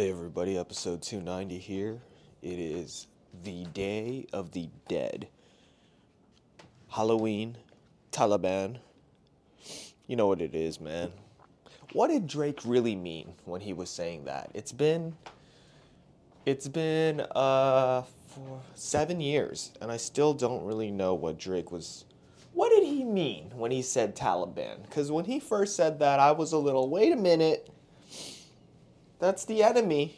Hey everybody, episode 290 here. It is the Day of the Dead. Halloween, Taliban. You know what it is, man. What did Drake really mean when he was saying that? It's been it's been uh for 7 years and I still don't really know what Drake was What did he mean when he said Taliban? Cuz when he first said that I was a little, "Wait a minute. That's the enemy."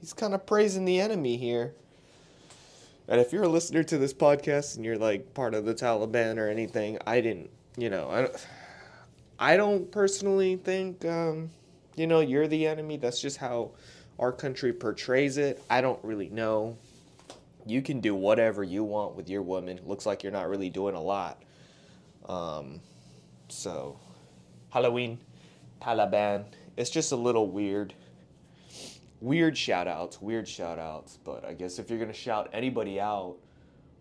He's kind of praising the enemy here. And if you're a listener to this podcast and you're like part of the Taliban or anything, I didn't, you know, I don't, I don't personally think, um, you know, you're the enemy. That's just how our country portrays it. I don't really know. You can do whatever you want with your woman. Looks like you're not really doing a lot. Um, so, Halloween, Taliban. It's just a little weird weird shout outs, weird shout outs. But I guess if you're to shout anybody out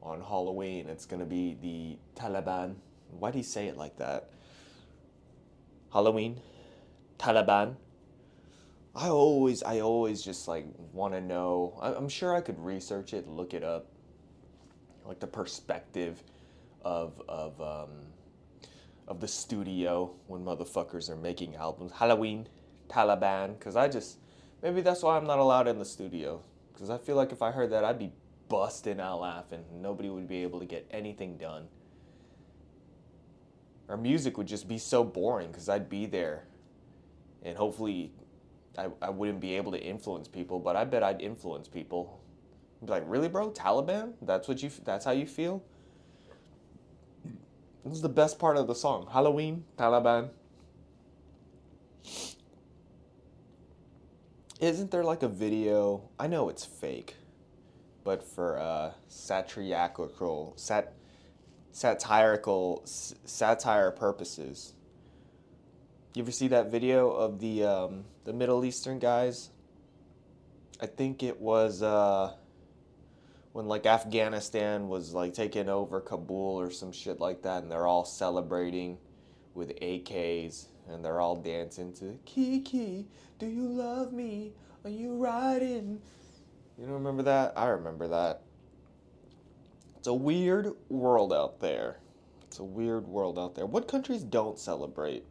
on Halloween, it's to be the Taliban. Why do you say it like that? Halloween, Taliban. I always, I always just like want to know. I'm sure I could research it, look it up, like the perspective of of um, of the studio when motherfuckers are making albums. Halloween, Taliban, because I just Maybe that's why I'm not allowed in the studio. Because I feel like if I heard that, I'd be busting out laughing. Nobody would be able to get anything done. Our music would just be so boring because I'd be there. And hopefully, I, I wouldn't be able to influence people, but I bet I'd influence people. I'd be like, really, bro? Taliban? That's what you? That's how you feel? This is the best part of the song. Halloween, Taliban. Isn't there like a video? I know it's fake, but for uh, satirical, sat, satirical, s- satire purposes. You ever see that video of the um, the Middle Eastern guys? I think it was uh, when like Afghanistan was like taking over Kabul or some shit like that, and they're all celebrating with AKs and they're all dancing to Kiki, do you love me? Are you riding? You don't remember that? I remember that. It's a weird world out there. It's a weird world out there. What countries don't celebrate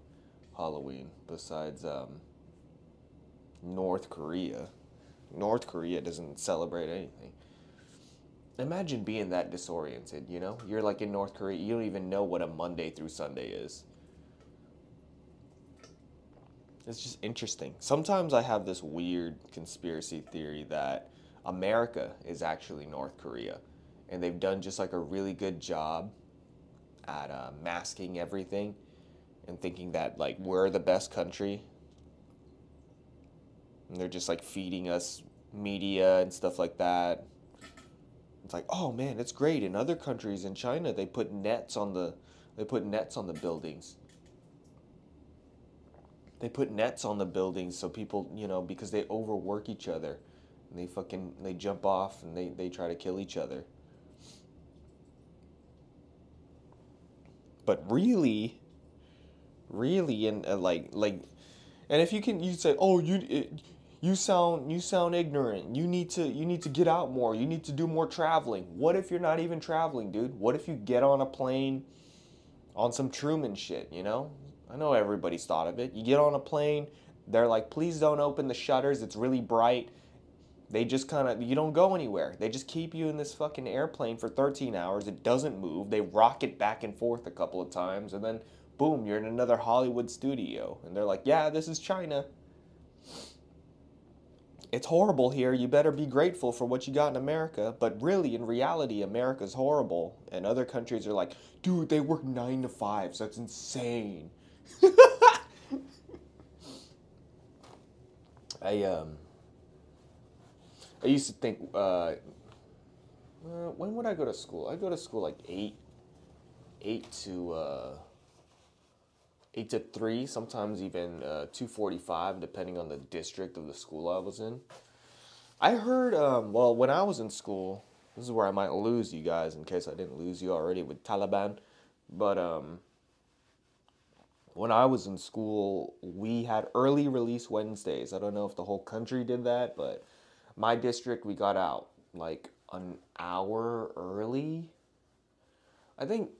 Halloween besides um, North Korea? North Korea doesn't celebrate anything. Imagine being that disoriented, you know? You're like in North Korea, you don't even know what a Monday through Sunday is. It's just interesting. Sometimes I have this weird conspiracy theory that America is actually North Korea, and they've done just like a really good job at uh, masking everything and thinking that like we're the best country. And they're just like feeding us media and stuff like that. It's like, oh man, it's great. In other countries, in China, they put nets on the they put nets on the buildings they put nets on the buildings so people, you know, because they overwork each other. And they fucking they jump off and they, they try to kill each other. But really, really, and uh, like like, and if you can, you say, oh, you. It, you sound you sound ignorant. You need to you need to get out more. You need to do more traveling. What if you're not even traveling, dude? What if you get on a plane on some Truman shit, you know? I know everybody's thought of it. You get on a plane, they're like, please don't open the shutters, it's really bright. They just kind of, you don't go anywhere. They just keep you in this fucking airplane for 13 hours. It doesn't move. They rock it back and forth a couple of times, and then boom, you're in another Hollywood studio. And they're like, yeah, this is China. It's horrible here. You better be grateful for what you got in America. But really, in reality, America's horrible. And other countries are like, dude, they work nine to five, so that's insane. I um I used to think uh, when would I go to school? I go to school like eight eight to uh eight to three, sometimes even uh, two forty five, depending on the district of the school I was in. I heard um, well when I was in school, this is where I might lose you guys in case I didn't lose you already with Taliban, but um when I was in school, we had early release Wednesdays. I don't know if the whole country did that, but my district, we got out like an hour early. I think,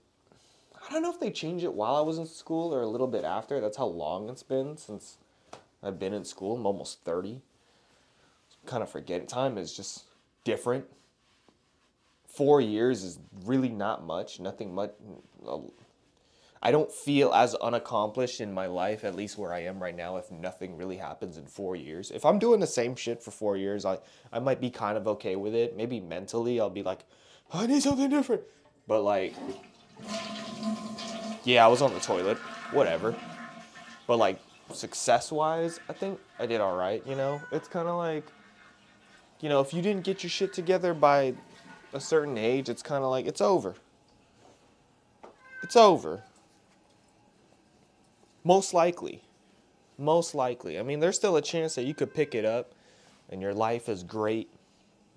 I don't know if they changed it while I was in school or a little bit after. That's how long it's been since I've been in school. I'm almost 30. Kind of forget Time is just different. Four years is really not much. Nothing much I don't feel as unaccomplished in my life, at least where I am right now, if nothing really happens in four years. If I'm doing the same shit for four years, I, I might be kind of okay with it. Maybe mentally, I'll be like, I need something different. But like, yeah, I was on the toilet, whatever. But like, success wise, I think I did all right, you know? It's kind of like, you know, if you didn't get your shit together by a certain age, it's kind of like, it's over. It's over. Most likely. Most likely. I mean, there's still a chance that you could pick it up and your life is great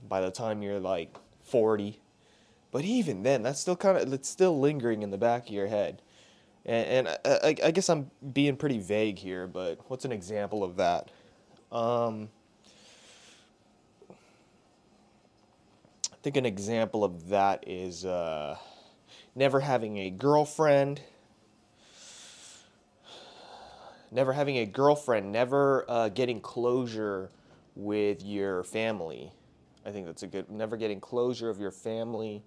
by the time you're like 40. But even then, that's still kind of, it's still lingering in the back of your head. And, and I, I, I, guess I'm being pretty vague here, but what's an example of that? Um, I think an example of that is uh, never having a girlfriend never having a girlfriend, never uh, getting closure with your family. I think that's a good. Never getting closure of your family.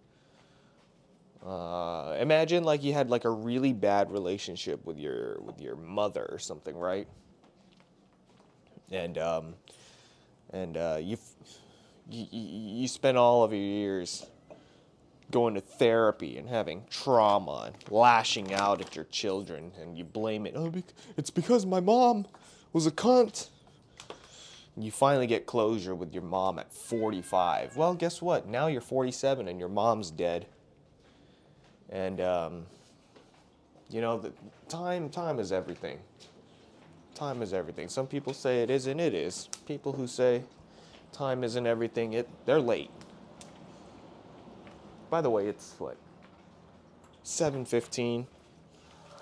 Uh, imagine like you had like a really bad relationship with your with your mother or something, right? And um, and uh, you you you spend all of your years going to therapy and having trauma and lashing out at your children and you blame it. Oh, it's because my mom was a cunt. You finally get closure with your mom at 45. Well, guess what? Now you're 47 and your mom's dead. And um, you know, the time time is everything. Time is everything. Some people say it isn't. It is. People who say time isn't everything, it they're late. By the way, it's like 7:15.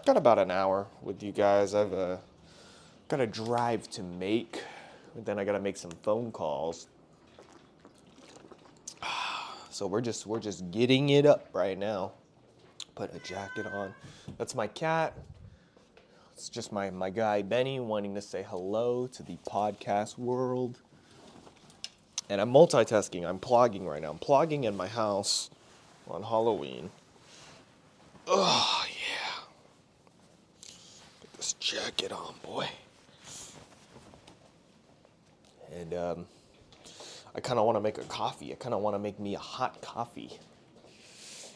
Got about an hour with you guys. I've uh, got a drive to make. And then I got to make some phone calls. So we're just we're just getting it up right now. Put a jacket on. That's my cat. It's just my, my guy Benny wanting to say hello to the podcast world. And I'm multitasking. I'm plugging right now. I'm plugging in my house on Halloween. Oh, yeah. Put this jacket on, boy. And um, I kind of want to make a coffee. I kind of want to make me a hot coffee.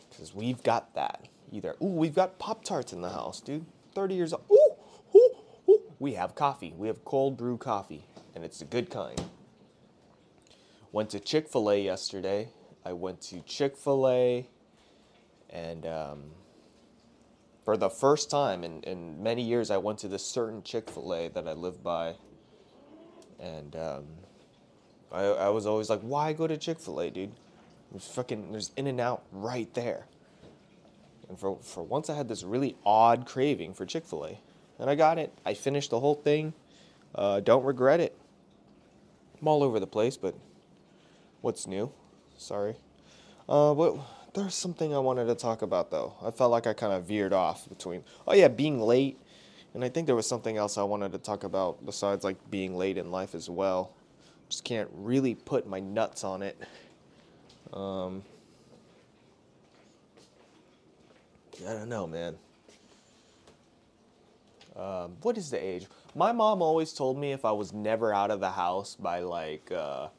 Because we've got that. Either, ooh, we've got Pop Tarts in the house, dude. 30 years old. Ooh, ooh, ooh. We have coffee. We have cold brew coffee. And it's a good kind. Went to Chick fil A yesterday I went to Chick fil A and um, for the first time in, in many years, I went to this certain Chick fil A that I live by. And um, I, I was always like, why go to Chick fil A, dude? There's fucking, there's In N Out right there. And for, for once, I had this really odd craving for Chick fil A. And I got it. I finished the whole thing. Uh, don't regret it. I'm all over the place, but what's new? Sorry. Uh, but there's something I wanted to talk about though. I felt like I kind of veered off between. Oh yeah, being late, and I think there was something else I wanted to talk about besides like being late in life as well. Just can't really put my nuts on it. Um, I don't know, man. Um, what is the age? My mom always told me if I was never out of the house by like. Uh,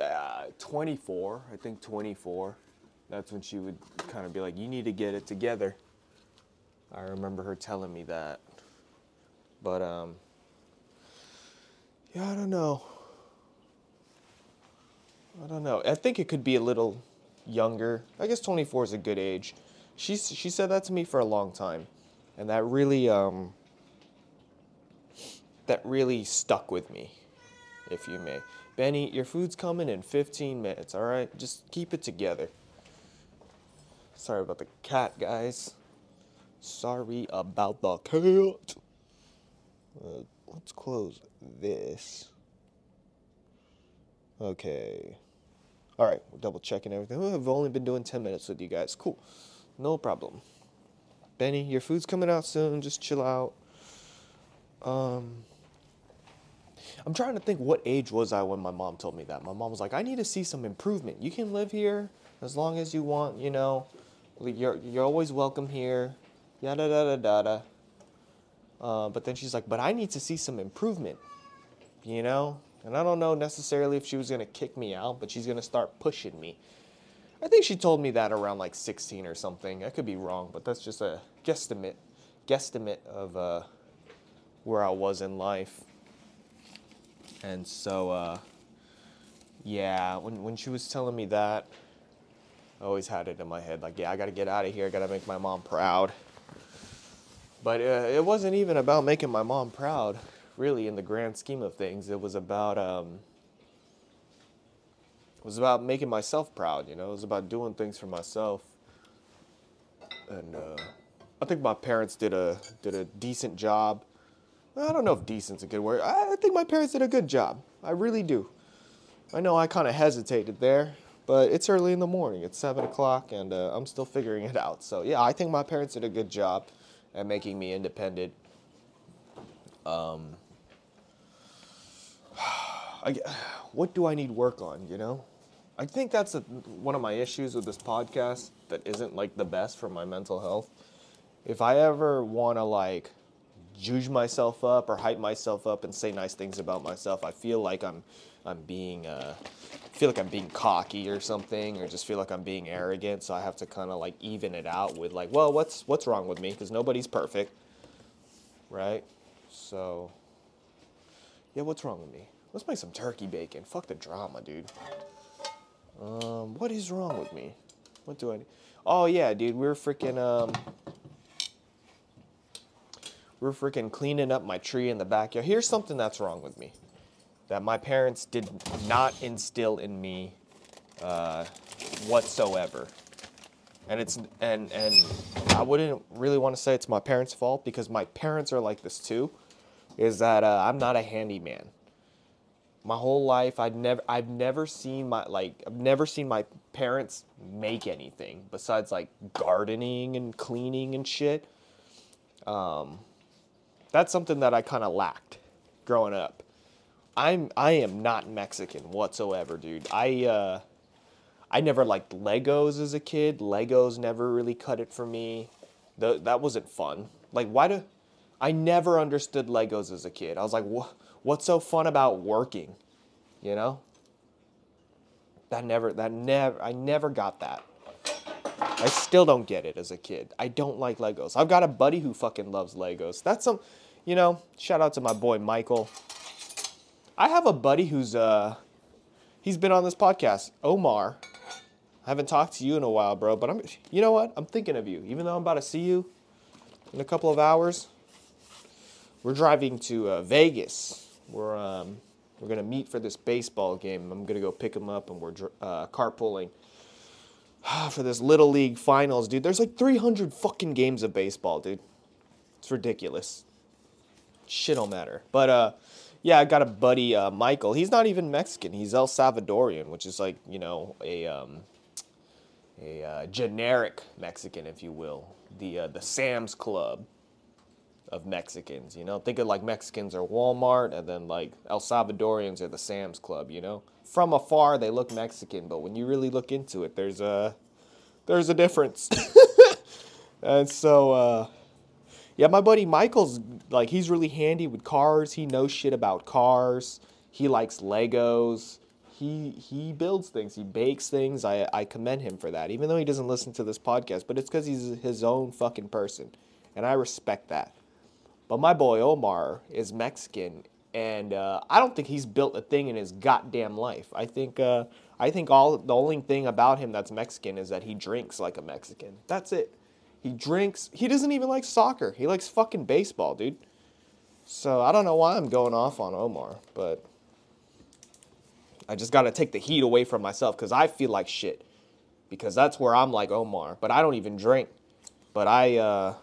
uh, 24, I think 24. That's when she would kind of be like, "You need to get it together." I remember her telling me that. But um Yeah, I don't know. I don't know. I think it could be a little younger. I guess 24 is a good age. She she said that to me for a long time, and that really um that really stuck with me, if you may. Benny, your food's coming in 15 minutes. All right, just keep it together. Sorry about the cat, guys. Sorry about the cat. Uh, let's close this. Okay. All right, we're double checking everything. Oh, I've only been doing 10 minutes with you guys. Cool. No problem. Benny, your food's coming out soon. Just chill out. Um, I'm trying to think what age was I when my mom told me that. My mom was like, I need to see some improvement. You can live here as long as you want, you know. You're, you're always welcome here. Yada, da, da, da, uh, but then she's like, but I need to see some improvement, you know? And I don't know necessarily if she was to kick me out, but she's to start pushing me. I think she told me that around like 16 or something. I could be wrong, but that's just a guesstimate, guesstimate of uh, where I was in life. And so, uh, yeah, when, when she was telling me that, I always had it in my head like, yeah, I got to get out of here. I got to make my mom proud. But uh, it wasn't even about making my mom proud, really, in the grand scheme of things. It was about um, it was about making myself proud. You know, it was about doing things for myself. And uh, I think my parents did a did a decent job. I don't know if decent's a good word. I think my parents did a good job. I really do. I know I kind of hesitated there, but it's early in the morning. It's seven o'clock, and uh, I'm still figuring it out. So yeah, I think my parents did a good job at making me independent. Um, I, what do I need work on, you know? I think that's a, one of my issues with this podcast that isn't like the best for my mental health. If I ever want to like juge myself up or hype myself up and say nice things about myself, I feel like I'm I'm being uh, feel like I'm being cocky or something, or just feel like I'm being arrogant. So I have to kind of like even it out with like, well, what's what's wrong with me? Because nobody's perfect, right? So yeah, what's wrong with me? Let's make some turkey bacon. Fuck the drama, dude. Um, what is wrong with me? What do I? Oh yeah, dude, we're freaking um. We're freaking cleaning up my tree in the backyard. Here's something that's wrong with me that my parents did not instill in me uh, whatsoever. And it's and and I wouldn't really want to say it's my parents' fault because my parents are like this too. Is that uh, I'm not a handyman. My whole life, I've never I've never seen my like I've never seen my parents make anything besides like gardening and cleaning and shit. Um, that's something that I kind of lacked growing up. I'm I am not Mexican whatsoever, dude. I uh I never liked Legos as a kid. Legos never really cut it for me. The, that wasn't fun. Like why do I never understood Legos as a kid. I was like, what what's so fun about working? You know? That never that never I never got that. I still don't get it as a kid. I don't like Legos. I've got a buddy who fucking loves Legos. That's some you know, shout out to my boy Michael. I have a buddy who's uh he's been on this podcast, Omar. I haven't talked to you in a while, bro, but I'm you know what? I'm thinking of you. Even though I'm about to see you in a couple of hours. We're driving to uh, Vegas. We're um we're gonna meet for this baseball game. I'm gonna go pick him up, and we're uh, carpooling for this little league finals, dude. There's like 300 fucking games of baseball, dude. It's ridiculous. Shit don't matter. But uh, yeah, I got a buddy, uh, Michael. He's not even Mexican. He's El Salvadorian, which is like you know a um, a uh, generic Mexican, if you will, the uh, the Sam's Club of Mexicans. You know, think of like Mexicans are Walmart, and then like El Salvadorians are the Sam's Club. You know, from afar they look Mexican, but when you really look into it, there's a there's a difference. and so uh, yeah, my buddy Michael's like he's really handy with cars. He knows shit about cars. He likes Legos. He he builds things. He bakes things. I I commend him for that. Even though he doesn't listen to this podcast, but it's cuz he's his own fucking person. And I respect that. But my boy Omar is Mexican and uh, I don't think he's built a thing in his goddamn life. I think uh, I think all the only thing about him that's Mexican is that he drinks like a Mexican. That's it. He drinks. He doesn't even like soccer. He likes fucking baseball, dude. So I don't know why I'm going off on Omar, but I just got to take the heat away from myself because I feel like shit. Because that's where I'm like Omar, but I don't even drink. But I, uh,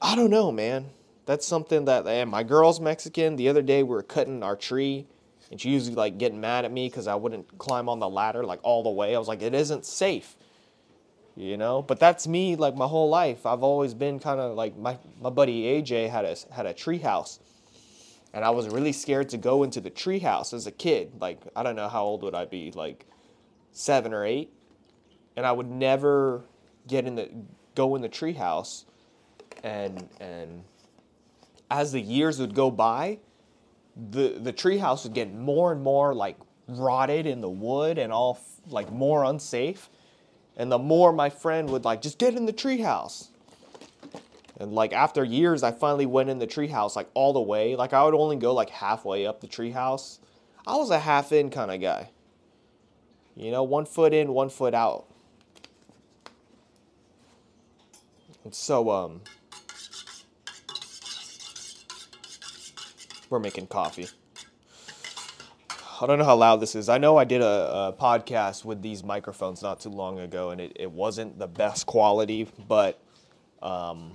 I don't know, man. That's something that, and my girl's Mexican. The other day we were cutting our tree, and she usually like getting mad at me because I wouldn't climb on the ladder like all the way. I was like, it isn't safe, you know. But that's me like my whole life. I've always been kind of like my my buddy AJ had a had a tree house, and I was really scared to go into the tree house as a kid. Like I don't know how old would I be, like seven or eight, and I would never get in the go in the tree house, and and as the years would go by, the the treehouse would get more and more like rotted in the wood and all like more unsafe. And the more my friend would like just get in the treehouse. And like after years, I finally went in the treehouse like all the way. Like I would only go like halfway up the treehouse. I was a half in kind of guy. You know, one foot in, one foot out. And so um we're making coffee. I don't know how loud this is. I know I did a, a, podcast with these microphones not too long ago, and it, it wasn't the best quality, but um,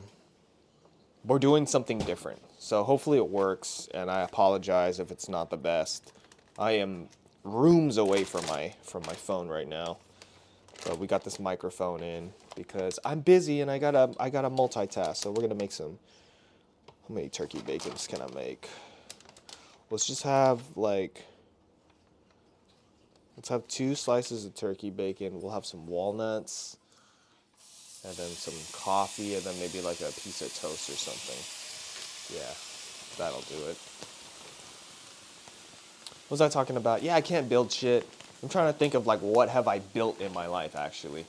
we're doing something different. So hopefully it works, and I apologize if it's not the best. I am rooms away from my from my phone right now, but we got this microphone in because I'm busy and I gotta I gotta multitask. So we're gonna make some. How many turkey bacons can I make? Let's just have like let's have two slices of turkey bacon. We'll have some walnuts and then some coffee and then maybe like a piece of toast or something. Yeah, that'll do it. What was I talking about? Yeah, I can't build shit. I'm trying to think of like what have I built in my life actually.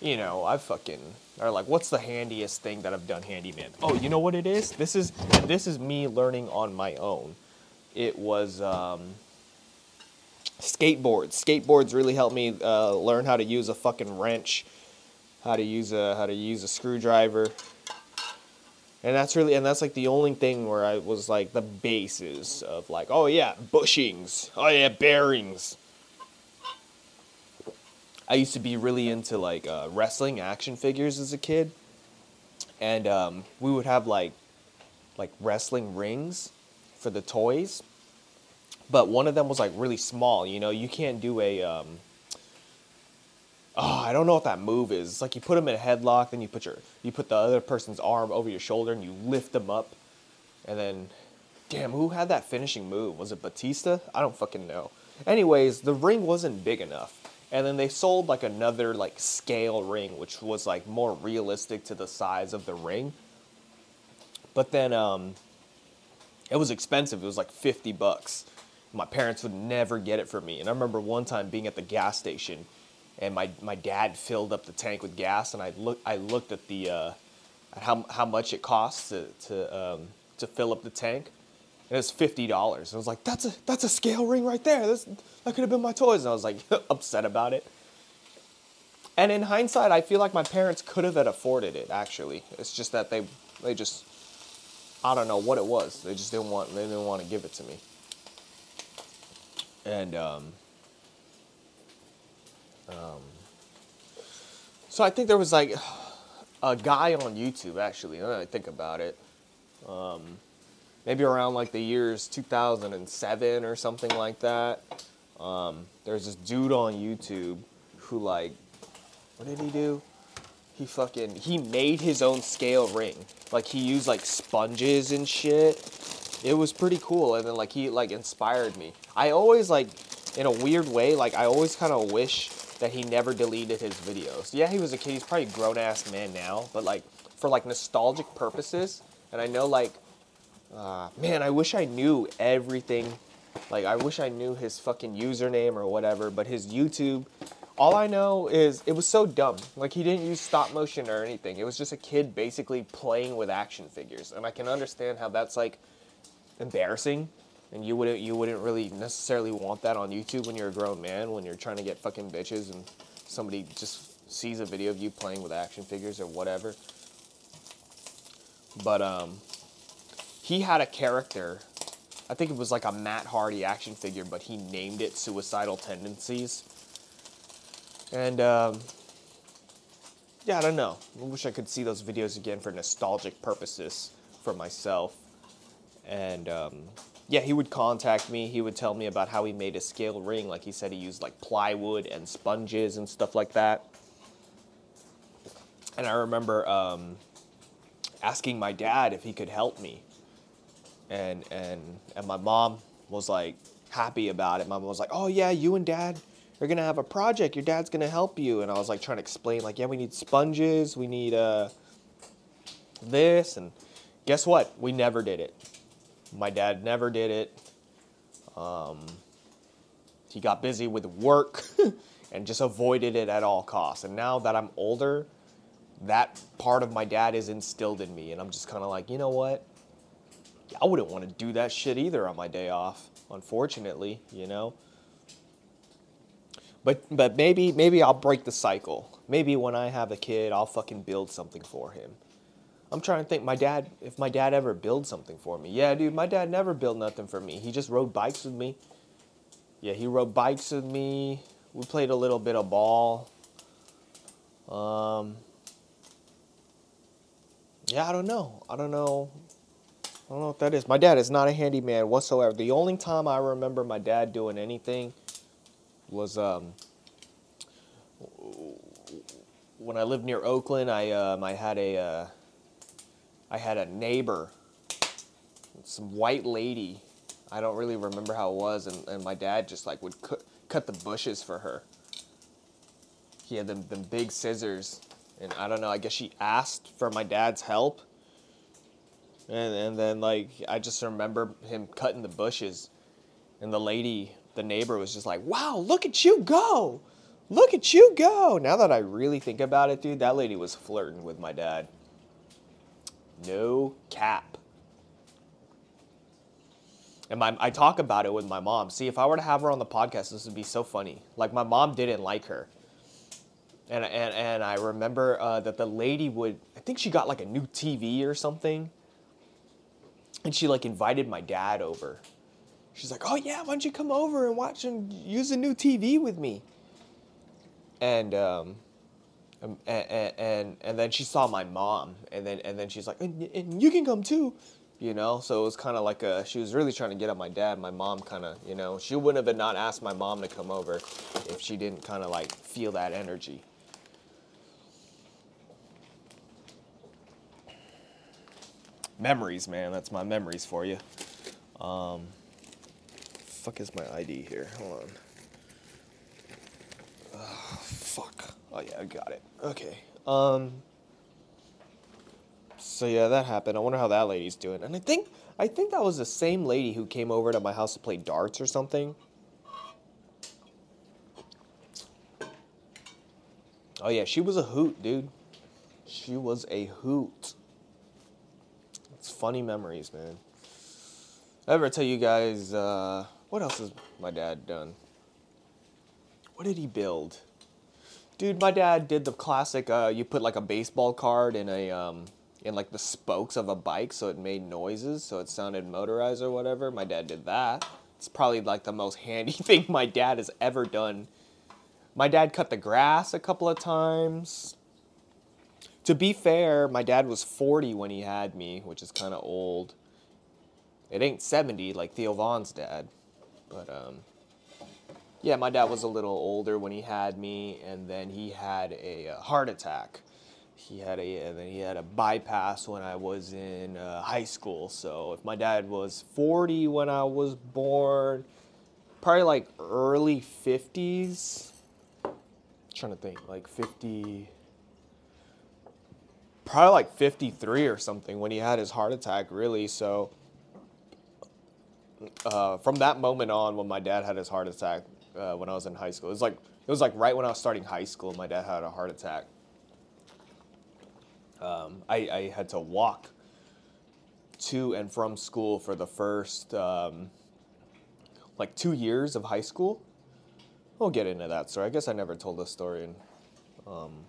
You know, I fucking or like what's the handiest thing that I've done handyman? Oh, you know what it is? This is this is me learning on my own it was um, skateboards. Skateboards really helped me uh, learn how to use a fucking wrench, how to use a how to use a screwdriver. And that's really and that's like the only thing where I was like the bases of like, oh yeah, bushings. Oh yeah, bearings. I used to be really into like uh, wrestling action figures as a kid, and um, we would have like like wrestling rings for the toys, but one of them was like really small. You know, you can't do a. Um, oh, I don't know what that move is. It's like you put them in a headlock, then you put your you put the other person's arm over your shoulder and you lift them up, and then, damn, who had that finishing move? Was it Batista? I don't fucking know. Anyways, the ring wasn't big enough. And then they sold like another like scale ring, which was like more realistic to the size of the ring. But then um, it was expensive. It was like 50 bucks. My parents would never get it for me. And I remember one time being at the gas station and my, my dad filled up the tank with gas and I, look, I looked at the uh, at how, how much it costs to, to, um, to fill up the tank. And it was fifty dollars. I was like, "That's a that's a scale ring right there. That's, that could have been my toys." And I was like upset about it. And in hindsight, I feel like my parents could have afforded it. Actually, it's just that they they just I don't know what it was. They just didn't want they didn't want to give it to me. And um, um, so I think there was like a guy on YouTube actually. Now that I think about it, um, maybe around like the years 2007 or something like that. Um, there's this dude on YouTube who like, what did he do? he fucking he made his own scale ring. Like he used like sponges and shit. It was pretty cool and then like he like inspired me. I always like in a weird way like I always kind of wish that he never deleted his videos. Yeah, he was a kid. He's probably a grown ass man now, but like for like nostalgic purposes and I know like uh, man, I wish I knew everything. Like I wish I knew his fucking username or whatever, but his YouTube all I know is it was so dumb. Like he didn't use stop motion or anything. It was just a kid basically playing with action figures, and I can understand how that's like embarrassing, and you wouldn't you wouldn't really necessarily want that on YouTube when you're a grown man when you're trying to get fucking bitches and somebody just sees a video of you playing with action figures or whatever. But um, he had a character. I think it was like a Matt Hardy action figure, but he named it Suicidal Tendencies. And um, yeah, I don't know. I wish I could see those videos again for nostalgic purposes for myself. And um, yeah, he would contact me. He would tell me about how he made a scale ring. Like he said, he used like plywood and sponges and stuff like that. And I remember um, asking my dad if he could help me. And and and my mom was like happy about it. My mom was like, "Oh yeah, you and dad are gonna have a project. Your dad's gonna help you." And I was like trying to explain, like, "Yeah, we need sponges. We need uh this." And guess what? We never did it. My dad never did it. Um, he got busy with work and just avoided it at all costs. And now that I'm older, that part of my dad is instilled in me, and I'm just kind of like, you know what? I wouldn't want to do that shit either on my day off, unfortunately, you know. But but maybe maybe I'll break the cycle. Maybe when I have a kid, I'll fucking build something for him. I'm trying to think my dad if my dad ever built something for me. Yeah, dude, my dad never built nothing for me. He just rode bikes with me. Yeah, he rode bikes with me. We played a little bit of ball. Um yeah, I don't know. I don't know. I don't know what that is. My dad is not a handyman whatsoever. The only time I remember my dad doing anything was um, when I lived near Oakland. I um, I had a uh, I had a neighbor, some white lady. I don't really remember how it was, and, and my dad just like would cut cut the bushes for her. He had them them big scissors, and I don't know. I guess she asked for my dad's help. And, and then like I just remember him cutting the bushes, and the lady, the neighbor, was just like, "Wow, look at you go! Look at you go!" Now that I really think about it, dude, that lady was flirting with my dad. No cap. And my, I talk about it with my mom. See, if I were to have her on the podcast, this would be so funny. Like my mom didn't like her and and and I remember uh, that the lady would I think she got like a new TV or something, and she like invited my dad over. She's like, "Oh yeah, why don't you come over and watch and use a new TV with me?" And um, and, and and and then she saw my mom, and then and then she's like, "And, and you can come too." You know, so it was kind of like a. She was really trying to get at my dad. My mom kind of, you know, she wouldn't have not asked my mom to come over if she didn't kind of like feel that energy. memories, man. That's my memories for you. Um, fuck is my ID here? Hold on. Oh, fuck. Oh yeah, I got it. Okay. Um. So yeah, that happened. I wonder how that lady's doing. And I think I think that was the same lady who came over to my house to play darts or something. Oh yeah, she was a hoot, dude. She was a hoot. It's funny memories, man. I ever tell you guys uh, what else has my dad done? What did he build? Dude, my dad did the classic. Uh, you put like a baseball card in a um, in like the spokes of a bike, so it made noises, so it sounded motorized or whatever. My dad did that. It's probably like the most handy thing my dad has ever done. My dad cut the grass a couple of times to be fair, my dad was 40 when he had me, which is kind of old. It ain't 70 like Theo Von's dad, but um, yeah, my dad was a little older when he had me, and then he had a, a heart attack. He had a and then he had a bypass when I was in uh, high school. So if my dad was 40 when I was born, probably like early 50s. I'm trying to think, like 50 probably like 53 or something when he had his heart attack, really. So uh, from that moment on, when my dad had his heart attack uh, when I was in high school, it was like it was like right when I was starting high school, my dad had a heart attack. Um, I, I had to walk to and from school for the first um, like two years of high school. We'll get into that story. I guess I never told this story. Um,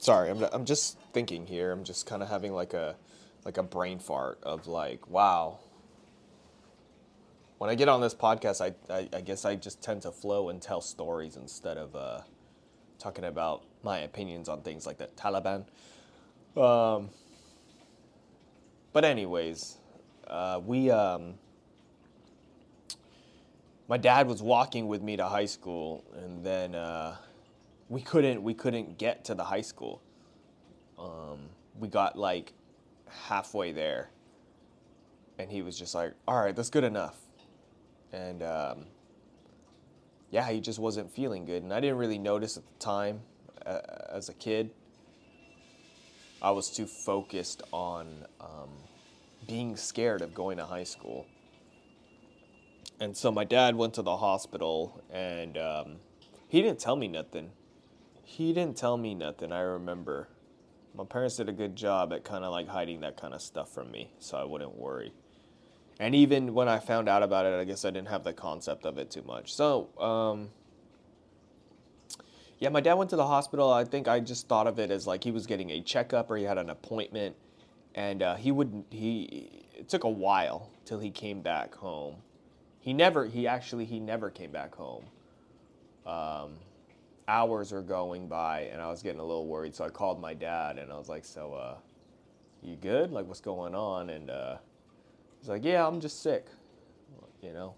sorry, I'm, I'm just thinking here. I'm just kind of having like a like a brain fart of like, wow. When I get on this podcast, I, I, I guess I just tend to flow and tell stories instead of uh, talking about my opinions on things like the Taliban. Um, but anyways, uh, we um, my dad was walking with me to high school, and then uh, we couldn't we couldn't get to the high school. Um, we got like halfway there, and he was just like, "All right, that's good enough," and um, yeah, he just wasn't feeling good, and I didn't really notice at the time uh, as a kid. I was too focused on um, being scared of going to high school. And so my dad went to the hospital and um, he didn't tell me nothing. He didn't tell me nothing, I remember. My parents did a good job at kind of like hiding that kind of stuff from me so I wouldn't worry. And even when I found out about it, I guess I didn't have the concept of it too much. So, um, yeah, my dad went to the hospital. I think I just thought of it as like he was getting a checkup or he had an appointment, and uh, he wouldn't. he. It took a while till he came back home. He never. He actually he never came back home. Um, hours were going by, and I was getting a little worried. So I called my dad, and I was like, "So, uh, you good? Like, what's going on?" And uh, he's like, "Yeah, I'm just sick." You know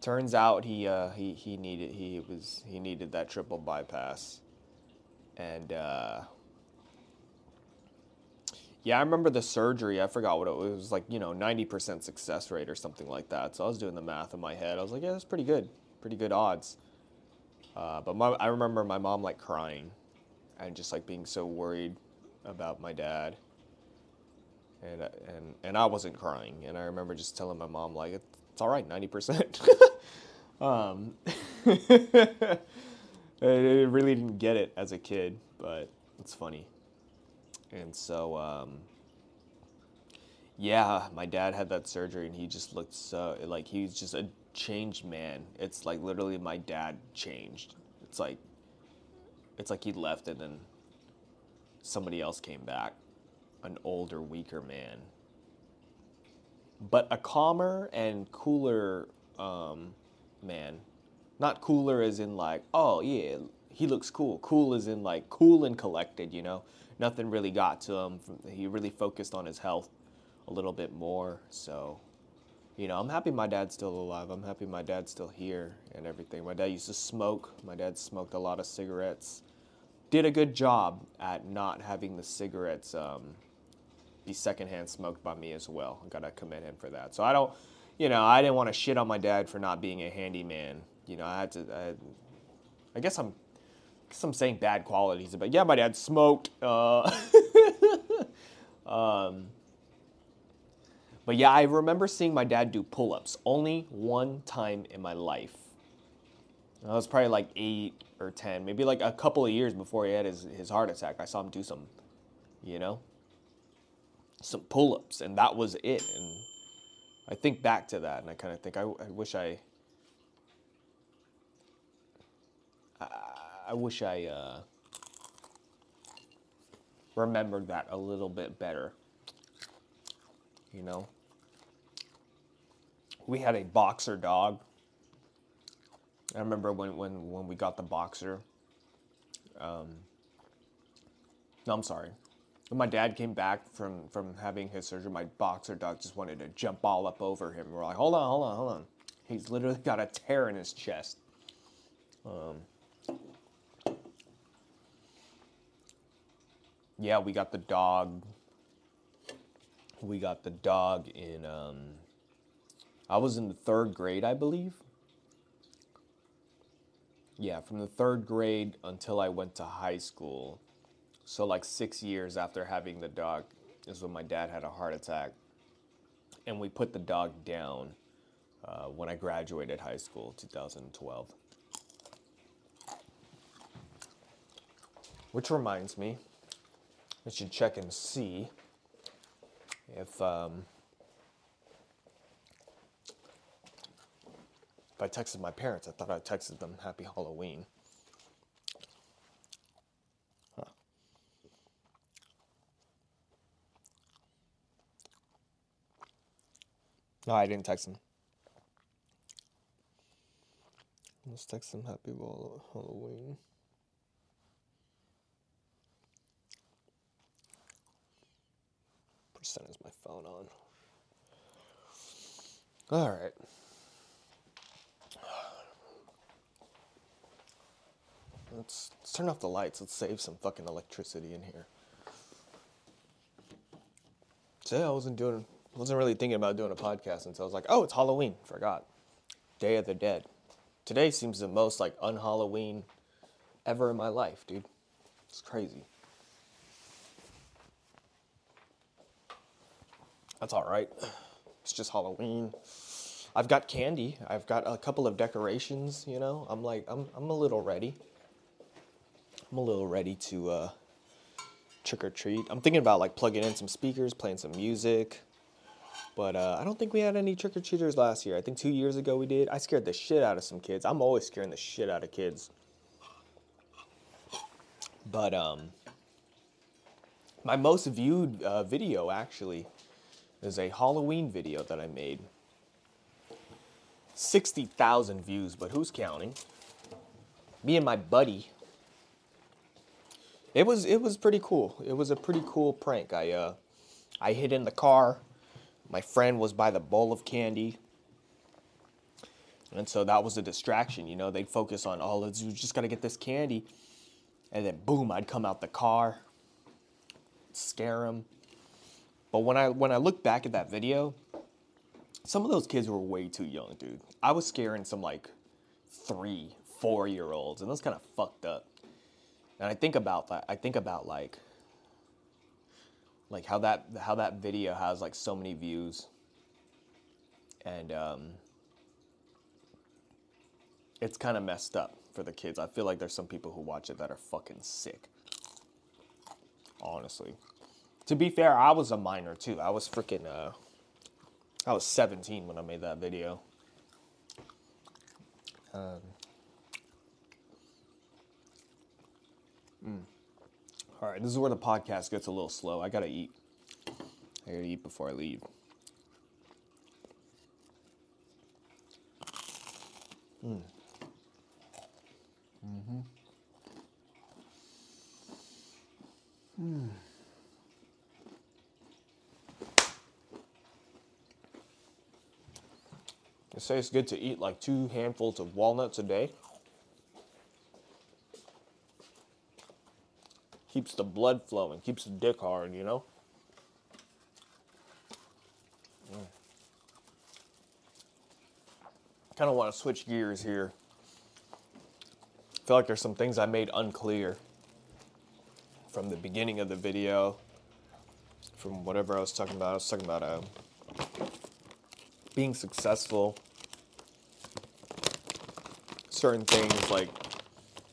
turns out he uh, he he needed he was he needed that triple bypass, and uh, yeah, I remember the surgery. I forgot what it was. It was like you know ninety percent success rate or something like that. So I was doing the math in my head. I was like, yeah, that's pretty good, pretty good odds. Uh, but my, I remember my mom like crying, and just like being so worried about my dad. And, and and I wasn't crying, and I remember just telling my mom like it's all right, ninety percent. Um, I really didn't get it as a kid, but it's funny. And so, um, yeah, my dad had that surgery, and he just looked so like he's just a changed man. It's like literally my dad changed. It's like it's like he left, and then somebody else came back, an older, weaker man, but a calmer and cooler. Um, man. Not cooler as in like, oh yeah, he looks cool. Cool as in like cool and collected, you know. Nothing really got to him. He really focused on his health a little bit more. So, you know, I'm happy my dad's still alive. I'm happy my dad's still here and everything. My dad used to smoke. My dad smoked a lot of cigarettes. Did a good job at not having the cigarettes um, be secondhand smoked by me as well. I gotta commend him for that. So I don't you know, I didn't want to shit on my dad for not being a handyman. You know, I had to. I, I guess I'm, I guess I'm saying bad qualities, but yeah, my dad smoked. Uh, um, but yeah, I remember seeing my dad do pull-ups only one time in my life. I was probably like eight or ten, maybe like a couple of years before he had his, his heart attack. I saw him do some, you know, some pull-ups, and that was it. And I think back to that and I kind of think I, I wish I, I, I wish I uh, remembered that a little bit better. You know, we had a boxer dog. I remember when when when we got the boxer. Um, no, I'm sorry. When my dad came back from, from having his surgery, my boxer dog just wanted to jump all up over him. We're like, hold on, hold on, hold on. He's literally got a tear in his chest. Um, yeah, we got the dog. We got the dog in. Um, I was in the third grade, I believe. Yeah, from the third grade until I went to high school. So, like six years after having the dog, is when my dad had a heart attack. And we put the dog down uh, when I graduated high school, 2012. Which reminds me, I should check and see if um, if I texted my parents. I thought I texted them Happy Halloween. No, I didn't text him. Let's text them Happy Halloween. Percent is my phone on. All right. Let's, let's turn off the lights. Let's save some fucking electricity in here. Today I wasn't doing, wasn't really thinking about doing a podcast until I was like, oh, it's Halloween. Forgot. Day of the Dead. Today seems the most like un-Halloween ever in my life, dude. It's crazy. That's all right. It's just Halloween. I've got candy. I've got a couple of decorations. You know, I'm like, I'm, I'm a little ready. I'm a little ready to uh, trick or treat. I'm thinking about like plugging in some speakers, playing some music. But uh, I don't think we had any trick or treaters last year. I think two years ago we did. I scared the shit out of some kids. I'm always scaring the shit out of kids. But um, my most viewed uh, video actually is a Halloween video that I made. 60,000 views, but who's counting? Me and my buddy. It was it was pretty cool. It was a pretty cool prank. I uh I hid in the car. My friend was by the bowl of candy. And so that was a distraction, you know. They'd focus on, oh, let's just gotta get this candy. And then boom, I'd come out the car, scare them. But when I when I look back at that video, some of those kids were way too young, dude. I was scaring some like three, four year olds, and that's kind of fucked up. And I think about that. I think about like like how that how that video has like so many views, and um, it's kind of messed up for the kids. I feel like there's some people who watch it that are fucking sick. Honestly, to be fair, I was a minor too. I was freaking uh, I was 17 when I made that video. Um, mm. All right, this is where the podcast gets a little slow. I gotta eat. I gotta eat before I leave. Mm. Mm-hmm. Mm. They say it's good to eat like two handfuls of walnuts a day. Keeps the blood flowing, keeps the dick hard, you know? Mm. Kind of want to switch gears here. Feel like there's some things I made unclear from the beginning of the video, from whatever I was talking about. I was talking about uh, being successful certain things like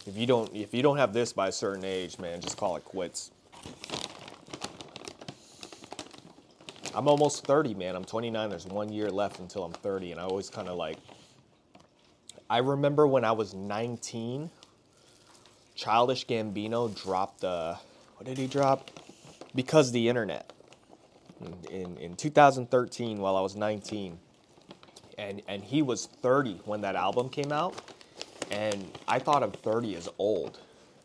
if you don't if you don't have this by a certain age man just call it quits. I'm almost 30 man. I'm 29 there's one year left until i'm 30 and i always kind of like i remember when i was 19 childish gambino dropped the what did he drop? Because the internet. In, in, in 2013 while i was 19 and and he was 30 when that album came out and I thought of 30 as old.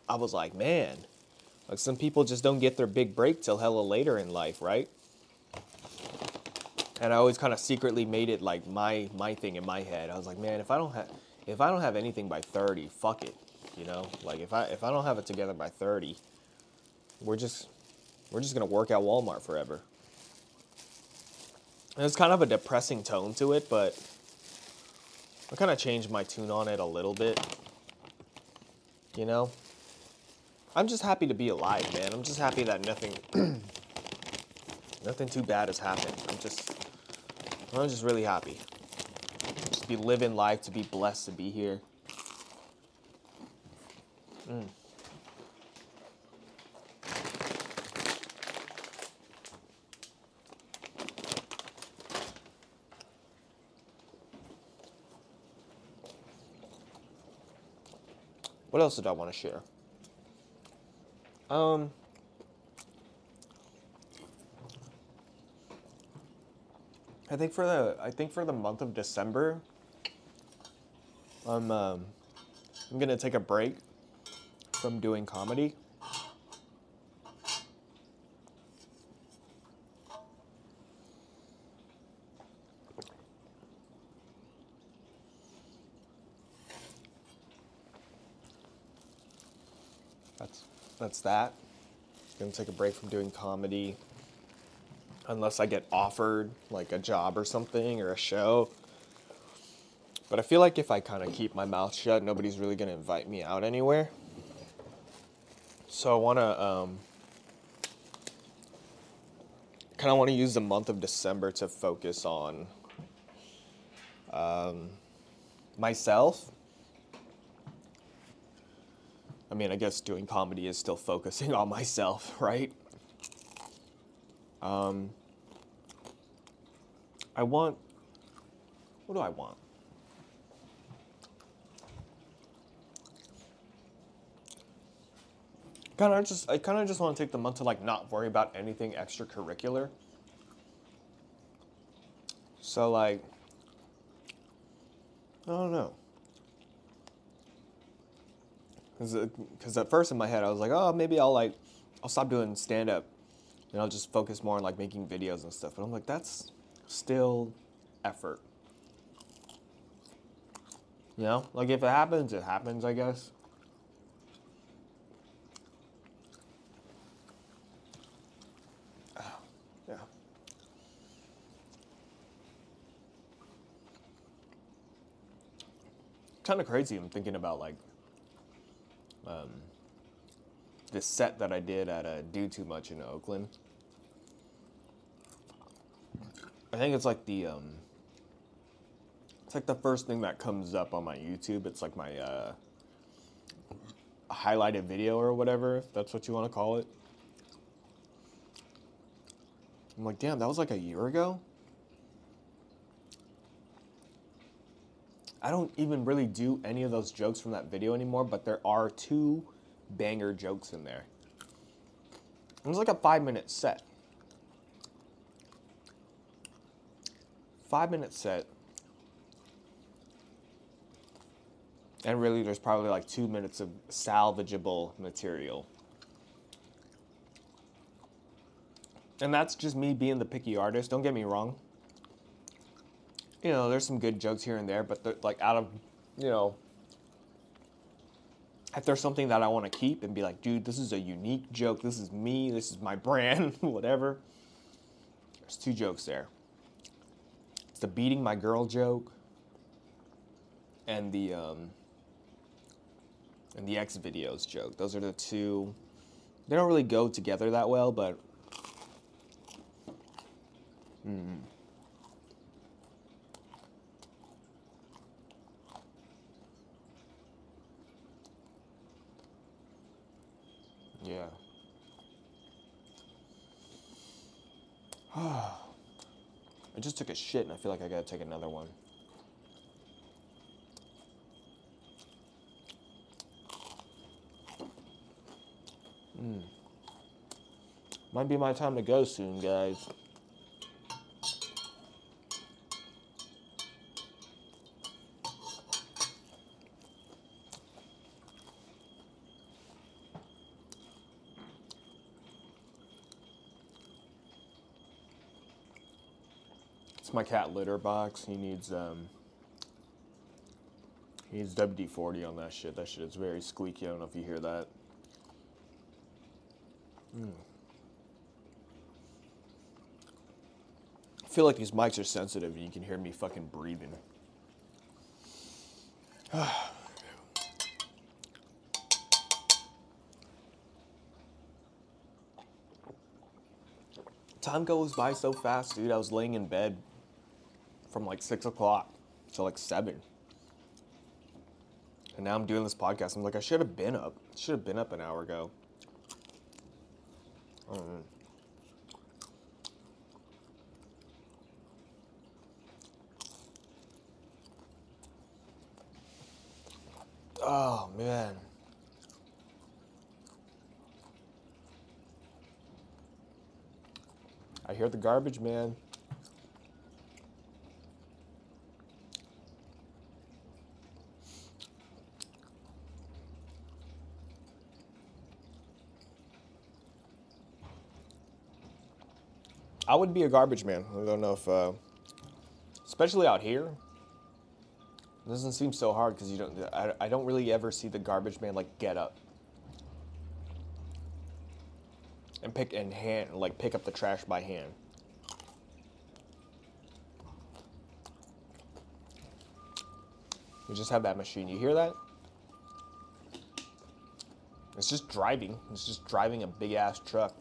I was like, man, like some people just don't get their big break till hella later in life, right? And I always kind of secretly made it like my my thing in my head. I was like, man, if I don't have if I don't have anything by 30, fuck it. You know? Like if I if I don't have it together by 30, we're just we're just going to work at Walmart forever. And it's kind of a depressing tone to it, but I kind of changed my tune on it a little bit. You know? I'm just happy to be alive, man. I'm just happy that nothing nothing too bad has happened. I'm just I'm just really happy. Just be living life to be blessed to be here. Mm. What else did I want to share? Um, I think for the I think for the month of December, I'm um, I'm gonna take a break from doing comedy. That's that. Gonna take a break from doing comedy unless I get offered like a job or something or a show. But I feel like if I kind of keep my mouth shut, nobody's really gonna invite me out anywhere. So I wanna um, kind of want to use the month of December to focus on um, myself. I mean, I guess doing comedy is still focusing on myself, right? Um, I want. What do I want? Kind of just. I kind of just want to take the month to like not worry about anything extracurricular. So like. I don't know. Because uh, at first in my head I was like, oh, maybe I'll like, I'll stop doing stand up and I'll just focus more on like making videos and stuff. But I'm like, that's still effort. You know, like if it happens, it happens, I guess. Yeah. Kind of crazy. I'm thinking about like um, this set that I did at a Do Too Much in Oakland. I think it's like the um, it's like the first thing that comes up on my YouTube. It's like my uh, highlighted video or whatever, if that's what you want to call it. I'm like, damn, that was like a year ago. I don't even really do any of those jokes from that video anymore, but there are two banger jokes in there. It was like a five minute set. Five minute set. And really, there's probably like two minutes of salvageable material. And that's just me being the picky artist. Don't get me wrong. You know, there's some good jokes here and there, but like out of, you know, if there's something that I want to keep and be like, dude, this is a unique joke. This is me. This is my brand. whatever. There's two jokes there. It's the beating my girl joke, and the um, and the X videos joke. Those are the two. They don't really go together that well, but. Mm. Yeah. I just took a shit and I feel like I gotta take another one. Mm. Might be my time to go soon, guys. My cat litter box. He needs um he needs WD forty on that shit. That shit is very squeaky. I don't know if you hear that. Mm. I feel like these mics are sensitive and you can hear me fucking breathing. Time goes by so fast, dude. I was laying in bed from like six o'clock to like seven. And now I'm doing this podcast. I'm like, I should have been up. Should have been up an hour ago. Mm-hmm. Oh man. I hear the garbage man. I would be a garbage man. I don't know if, uh, especially out here, it doesn't seem so hard because you don't. I, I don't really ever see the garbage man like get up and pick and hand like pick up the trash by hand. We just have that machine. You hear that? It's just driving. It's just driving a big ass truck.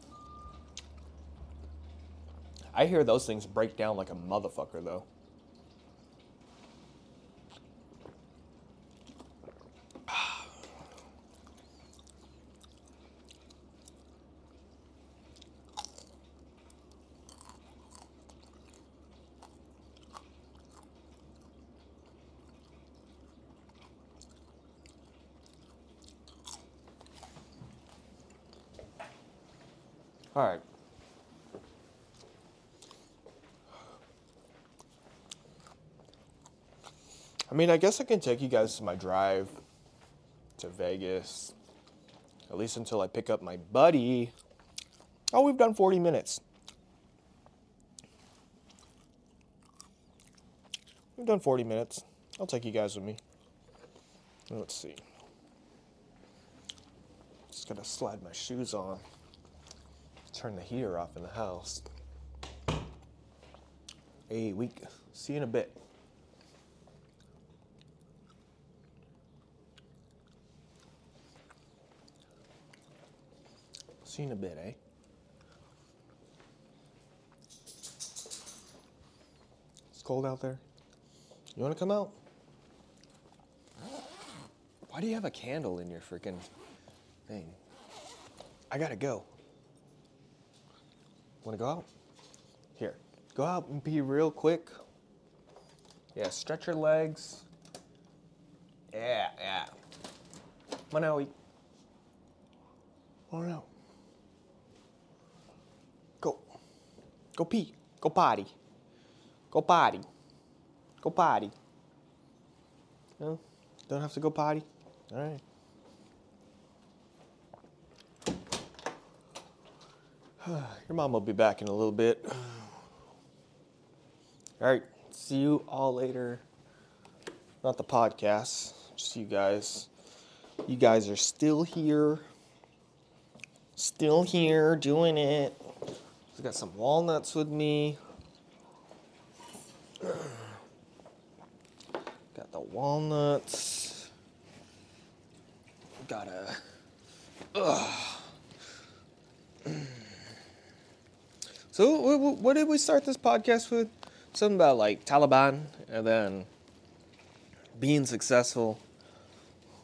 I hear those things break down like a motherfucker though. All right. I mean, I guess I can take you guys to my drive to Vegas, at least until I pick up my buddy. Oh, we've done 40 minutes. We've done 40 minutes. I'll take you guys with me. Let's see. Just gotta slide my shoes on. Turn the heater off in the house. Hey, week. See you in a bit. See you in a bit, eh? It's cold out there. You want to come out? Why do you have a candle in your freaking thing? I gotta go. Want to go out? Here, go out and be real quick. Yeah, stretch your legs. Yeah, yeah. Come on out. Come on out. Go. Go pee. Go potty. Go potty. Go potty. No? Don't have to go potty? All right. Your mom will be back in a little bit. All right. See you all later. Not the podcast, just you guys. You guys are still here. Still here doing it. I got some walnuts with me. Got the walnuts. Got a. So, what did we start this podcast with? Something about like Taliban and then being successful.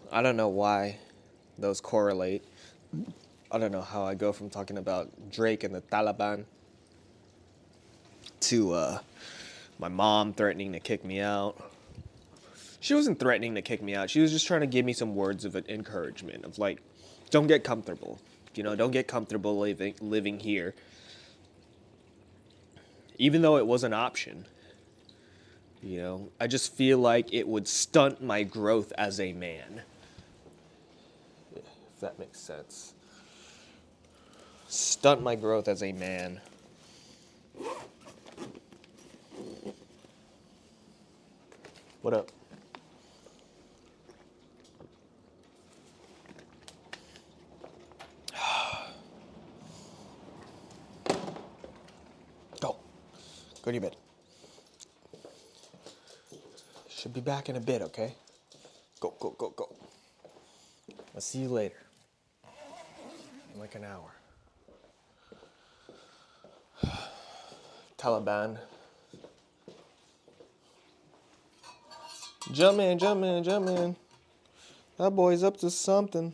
I don't know why those correlate. I don't know how I go from talking about Drake and the Taliban to uh, my mom threatening to kick me out. She wasn't threatening to kick me out. She was just trying to give me some words of encouragement of like, don't get comfortable. You know, don't get comfortable living living here even though it was an option. You know, I just feel like it would stunt my growth as a man. If that makes sense. Stunt my growth as a man. What up? Go. Go to your bed. Should be back in a bit, okay? Go, go, go, go. I'll see you later. In like an hour. Taliban. Jump in, jump in, jump in. That boy's up to something.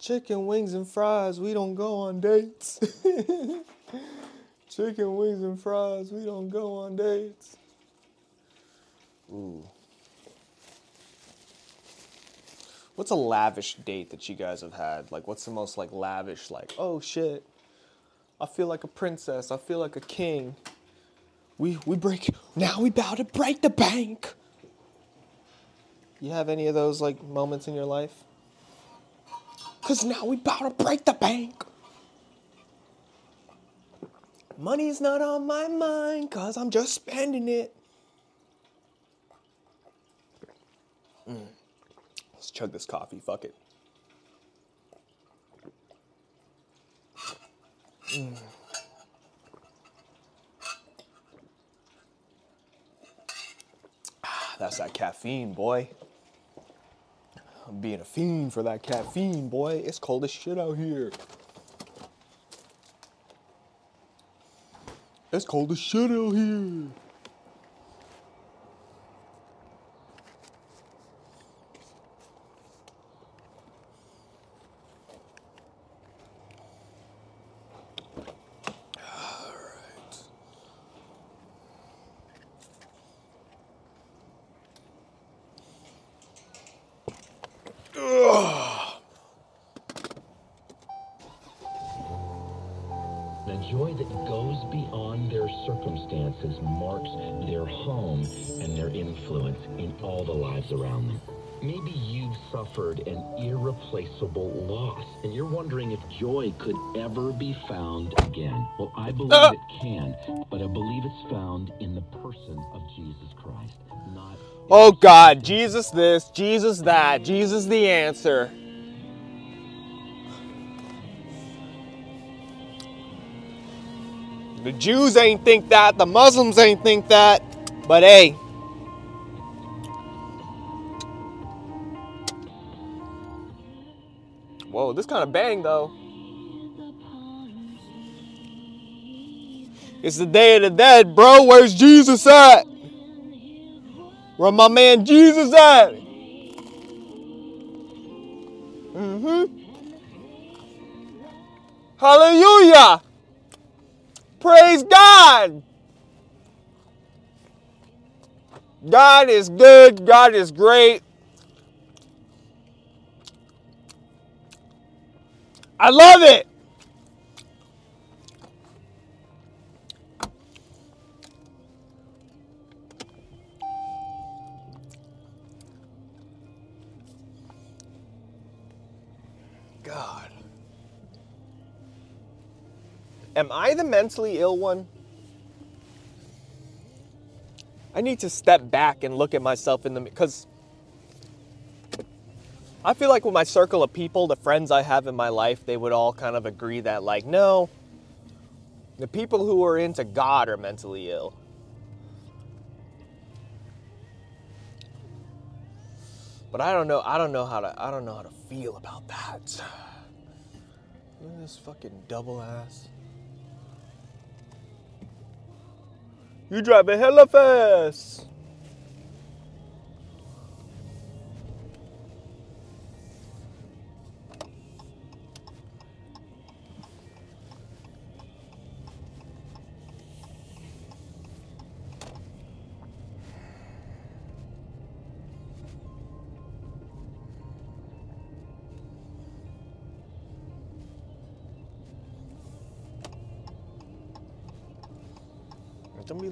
Chicken wings and fries, we don't go on dates. Chicken wings and fries, we don't go on dates. Ooh. What's a lavish date that you guys have had? Like, what's the most like lavish? Like, oh shit, I feel like a princess. I feel like a king. We we break now. We about to break the bank. You have any of those like moments in your life? Cause now we about to break the bank. Money's not on my mind, cause I'm just spending it. Mm. Chug this coffee. Fuck it. Mm. Ah, that's that caffeine, boy. I'm being a fiend for that caffeine, boy. It's cold as shit out here. It's cold as shit out here. Could ever be found again. Well, I believe Ah. it can, but I believe it's found in the person of Jesus Christ, not Oh God, Jesus this, Jesus that, Jesus the answer. The Jews ain't think that, the Muslims ain't think that, but hey. Whoa, this kind of bang though. It's the Day of the Dead, bro. Where's Jesus at? Where my man Jesus at? Mm-hmm. Hallelujah. Praise God. God is good. God is great. I love it. Am I the mentally ill one? I need to step back and look at myself in the because I feel like with my circle of people, the friends I have in my life, they would all kind of agree that like no, the people who are into God are mentally ill. But I don't know. I don't know how to. I don't know how to feel about that. Look at this fucking double ass. You drive driving hella fast.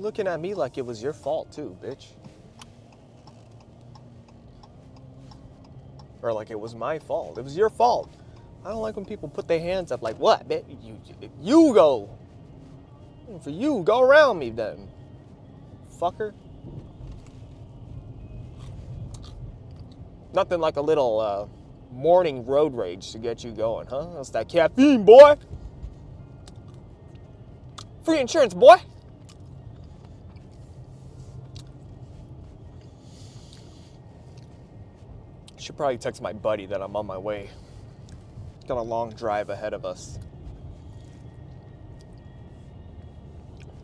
Looking at me like it was your fault too, bitch. Or like it was my fault. It was your fault. I don't like when people put their hands up like, what, bitch? You, you go. For you, go around me then. Fucker. Nothing like a little uh, morning road rage to get you going, huh? That's that caffeine, boy. Free insurance, boy. Should probably text my buddy that I'm on my way. Got a long drive ahead of us.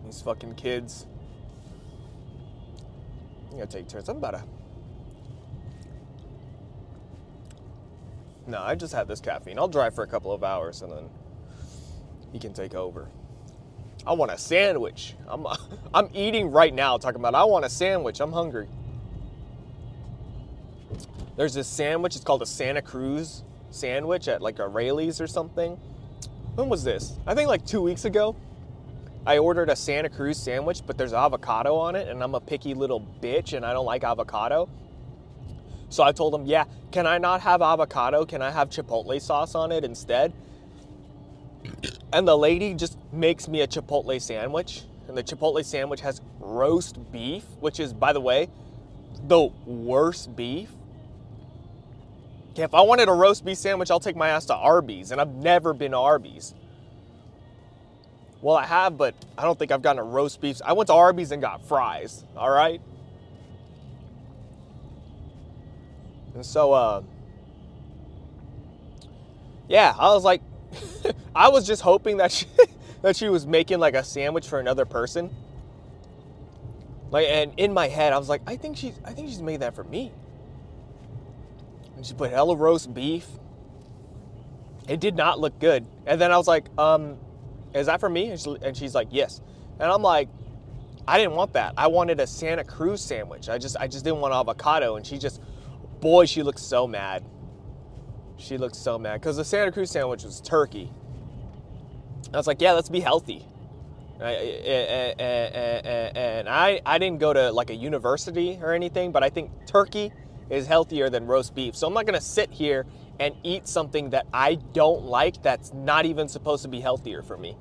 These fucking kids. I'm gonna take turns. I'm about to. No, I just had this caffeine. I'll drive for a couple of hours and then he can take over. I want a sandwich. I'm I'm eating right now talking about I want a sandwich. I'm hungry. There's this sandwich. It's called a Santa Cruz sandwich at like a Raley's or something. When was this? I think like two weeks ago. I ordered a Santa Cruz sandwich, but there's avocado on it, and I'm a picky little bitch, and I don't like avocado. So I told him, yeah, can I not have avocado? Can I have chipotle sauce on it instead? And the lady just makes me a chipotle sandwich. And the chipotle sandwich has roast beef, which is, by the way, the worst beef. If I wanted a roast beef sandwich, I'll take my ass to Arby's, and I've never been to Arby's. Well, I have, but I don't think I've gotten a roast beef. I went to Arby's and got fries, all right? And so, uh, yeah, I was like, I was just hoping that she, that she was making like a sandwich for another person. Like, and in my head, I was like, I think she's, I think she's made that for me. And she put hella roast beef. It did not look good. And then I was like, um, is that for me? And, she, and she's like, yes. And I'm like, I didn't want that. I wanted a Santa Cruz sandwich. I just, I just didn't want avocado. And she just, boy, she looks so mad. She looks so mad because the Santa Cruz sandwich was turkey. I was like, yeah, let's be healthy. And I, I didn't go to like a university or anything, but I think turkey is healthier than roast beef. So I'm not gonna sit here and eat something that I don't like that's not even supposed to be healthier for me.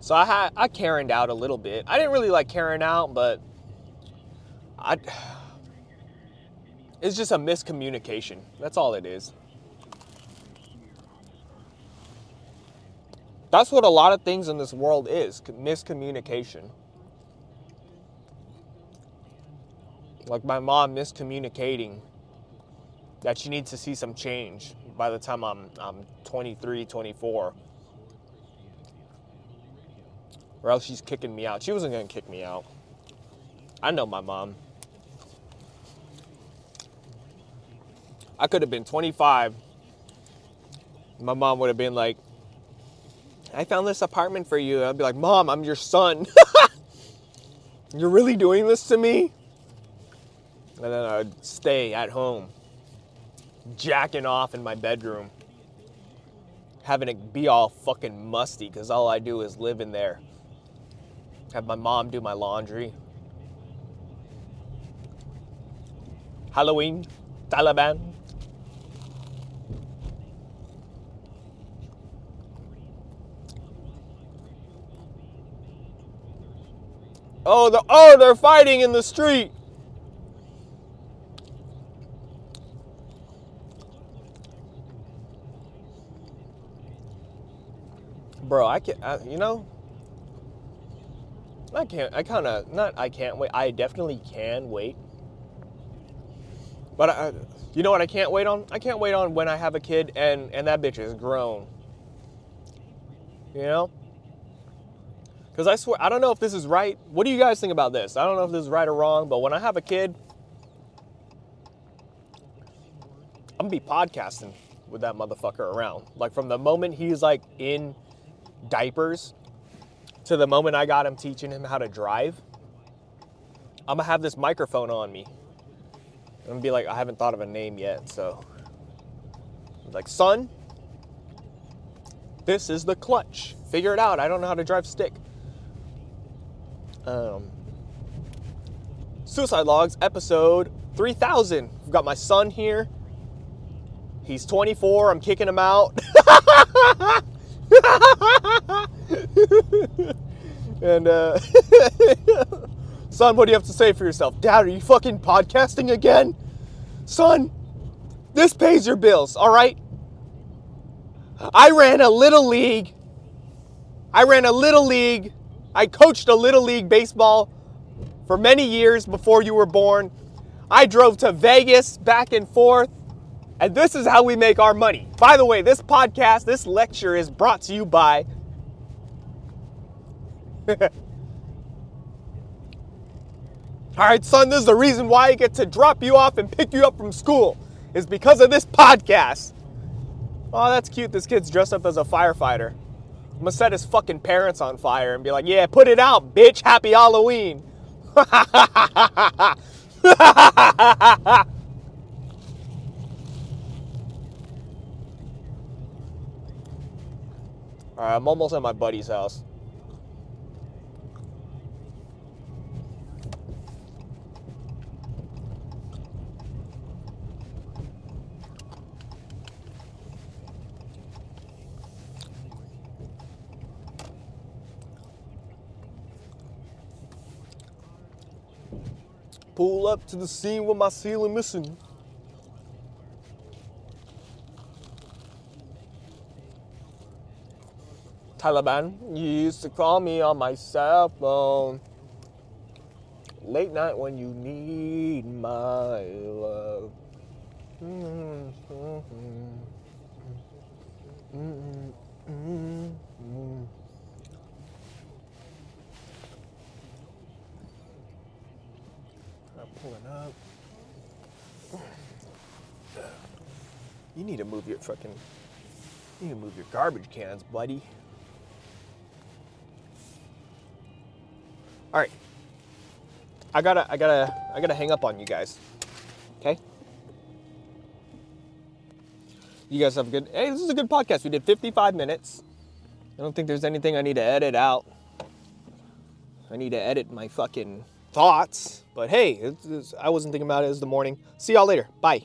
So I had I Karened out a little bit. I didn't really like Karen out, but I it's just a miscommunication. That's all it is. That's what a lot of things in this world is miscommunication. Like my mom miscommunicating that she needs to see some change by the time I'm, I'm 23, 24. Or else she's kicking me out. She wasn't going to kick me out. I know my mom. I could have been 25. My mom would have been like, I found this apartment for you. I'd be like, Mom, I'm your son. You're really doing this to me? And then I'd stay at home, jacking off in my bedroom, having it be all fucking musty because all I do is live in there. Have my mom do my laundry. Halloween, Taliban. Oh, the, oh, they're fighting in the street. Bro, I can't, I, you know, I can't, I kind of, not I can't wait, I definitely can wait. But I, you know what I can't wait on? I can't wait on when I have a kid and, and that bitch is grown. You know? Because I swear, I don't know if this is right. What do you guys think about this? I don't know if this is right or wrong, but when I have a kid, I'm gonna be podcasting with that motherfucker around. Like from the moment he's like in diapers to the moment I got him teaching him how to drive, I'm gonna have this microphone on me. I'm gonna be like, I haven't thought of a name yet, so like, son, this is the clutch. Figure it out. I don't know how to drive stick. Um, Suicide Logs, episode 3000. I've got my son here. He's 24. I'm kicking him out. and, uh, son, what do you have to say for yourself? Dad, are you fucking podcasting again? Son, this pays your bills, all right? I ran a little league. I ran a little league I coached a little league baseball for many years before you were born. I drove to Vegas back and forth. And this is how we make our money. By the way, this podcast, this lecture is brought to you by. All right, son, this is the reason why I get to drop you off and pick you up from school, is because of this podcast. Oh, that's cute. This kid's dressed up as a firefighter. I'm gonna set his fucking parents on fire and be like, yeah, put it out, bitch. Happy Halloween. All right, I'm almost at my buddy's house. Pull up to the scene with my ceiling missing. Taliban used to call me on my cell phone. Late night when you need my love. Mm-hmm. Mm-hmm. Mm-hmm. mm-hmm. mm-hmm. Pulling up. You need to move your fucking. You need to move your garbage cans, buddy. All right. I gotta, I gotta, I gotta hang up on you guys. Okay. You guys have a good. Hey, this is a good podcast. We did 55 minutes. I don't think there's anything I need to edit out. I need to edit my fucking thoughts. But hey, I wasn't thinking about it as the morning. See y'all later. Bye.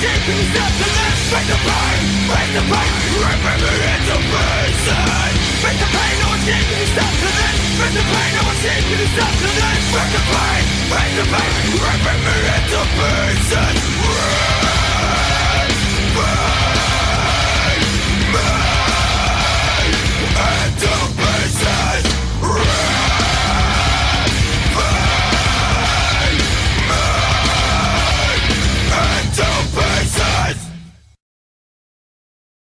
Escaping death and let's break the pain Break the pain, rip me into pieces Break the pain, no escaping death and let's Break the pain, no escaping death and let's Break the pain, break the pain, rip me into pieces Run, burn, into pieces